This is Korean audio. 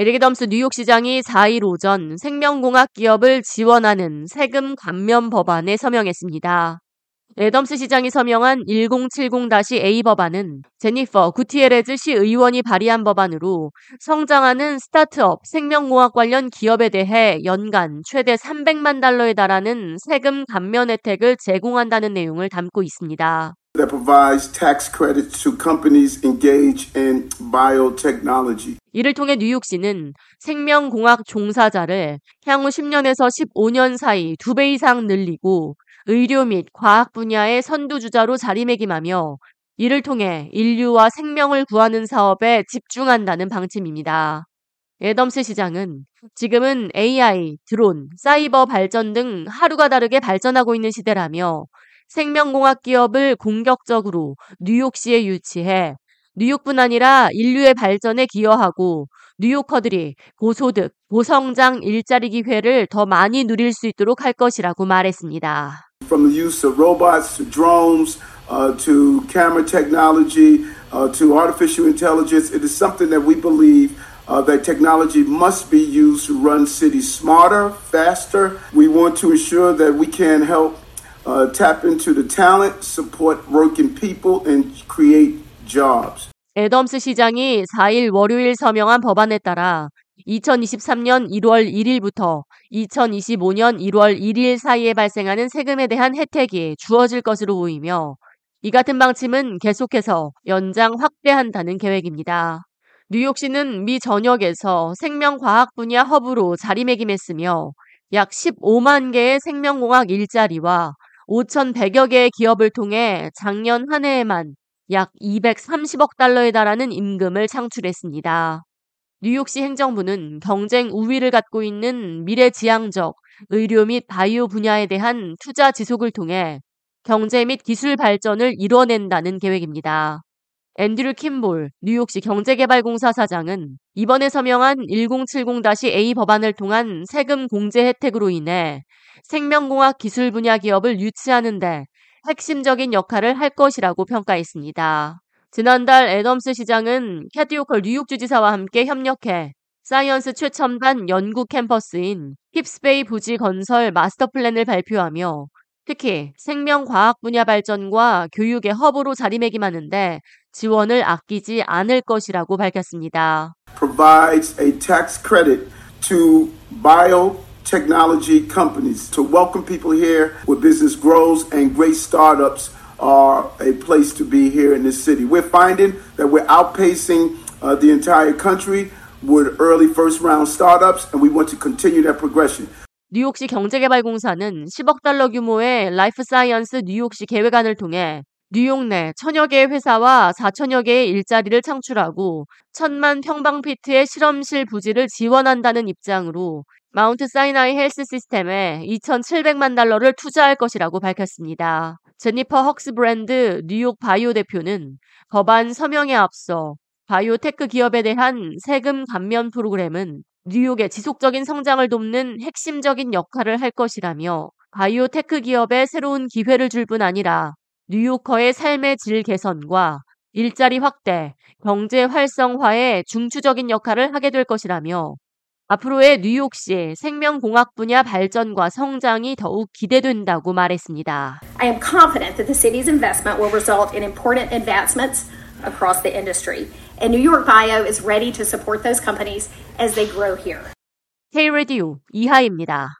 에릭 덤스 뉴욕시장이 4일 오전 생명공학 기업을 지원하는 세금 감면 법안에 서명했습니다. 애덤스 시장이 서명한 1070-A 법안은 제니퍼 구티에레즈 시 의원이 발의한 법안으로 성장하는 스타트업 생명공학 관련 기업에 대해 연간 최대 300만 달러에 달하는 세금 감면 혜택을 제공한다는 내용을 담고 있습니다. That provides tax credits to companies engaged in biotechnology. 이를 통해 뉴욕시는 생명공학 종사자를 향후 10년에서 15년 사이 2배 이상 늘리고 의료 및 과학 분야의 선두주자로 자리매김하며 이를 통해 인류와 생명을 구하는 사업에 집중한다는 방침입니다. 애덤스 시장은 지금은 AI, 드론, 사이버 발전 등 하루가 다르게 발전하고 있는 시대라며 생명공학 기업을 공격적으로 뉴욕시에 유치해 뉴욕뿐 아니라 인류의 발전에 기여하고 뉴요커들이 고소득, 고성장 일자리 기회를 더 많이 누릴 수 있도록 할 것이라고 말했습니다. From the use of robots to drones uh, to camera technology uh, to artificial intelligence, it is something that we believe uh, that technology must be used to run cities smarter, faster. We want to ensure that we can help uh, tap into the talent, support working people, and create jobs. 애덤스 시장이 4일 월요일 서명한 법안에 따라 2023년 1월 1일부터 2025년 1월 1일 사이에 발생하는 세금에 대한 혜택이 주어질 것으로 보이며 이 같은 방침은 계속해서 연장 확대한다는 계획입니다. 뉴욕시는 미 전역에서 생명과학 분야 허브로 자리매김했으며 약 15만 개의 생명공학 일자리와 5,100여 개의 기업을 통해 작년 한 해에만 약 230억 달러에 달하는 임금을 창출했습니다. 뉴욕시 행정부는 경쟁 우위를 갖고 있는 미래지향적 의료 및 바이오 분야에 대한 투자 지속을 통해 경제 및 기술 발전을 이뤄낸다는 계획입니다. 앤드류 킴볼 뉴욕시 경제개발공사 사장은 이번에 서명한 1070-A 법안을 통한 세금 공제 혜택으로 인해 생명공학 기술 분야 기업을 유치하는데 핵심적인 역할을 할 것이라고 평가했습니다. 지난달 애덤스 시장은 캐시 호컬 뉴욕 주지사와 함께 협력해 science 최첨단 연구 캠퍼스인 킵스베이 부지 건설 마스터 플랜을 발표하며 특히 생명과학 분야 발전과 교육의 허브로 자리매김하는데 지원을 아끼지 않을 것이라고 밝혔습니다. Provides a tax credit to biotechnology companies to welcome people here where business grows and great startups are a place to be here in this city. We're finding that we're outpacing uh, the entire country with early first round startups, and we want to continue that progression. 뉴욕시 경제개발공사는 10억 달러 규모의 라이프 사이언스 뉴욕시 계획안을 통해 뉴욕 내 천여 개의 회사와 4천여 개의 일자리를 창출하고 천만 평방피트의 실험실 부지를 지원한다는 입장으로 마운트 사이나이 헬스 시스템에 2,700만 달러를 투자할 것이라고 밝혔습니다. 제니퍼 혹스 블랜드 뉴욕 바이오 대표는 법안 서명에 앞서 바이오테크 기업에 대한 세금 감면 프로그램은 뉴욕의 지속적인 성장을 돕는 핵심적인 역할을 할 것이라며 바이오테크 기업에 새로운 기회를 줄 뿐 아니라 뉴요커의 삶의 질 개선과 일자리 확대, 경제 활성화에 중추적인 역할을 하게 될 것이라며 앞으로의 뉴욕시 생명공학 분야 발전과 성장이 더욱 기대된다고 말했습니다. I am confident that the city's investment will result in important advancements across the industry, and New York Bio is ready to support those companies as they grow here. K-Radio 이하입니다.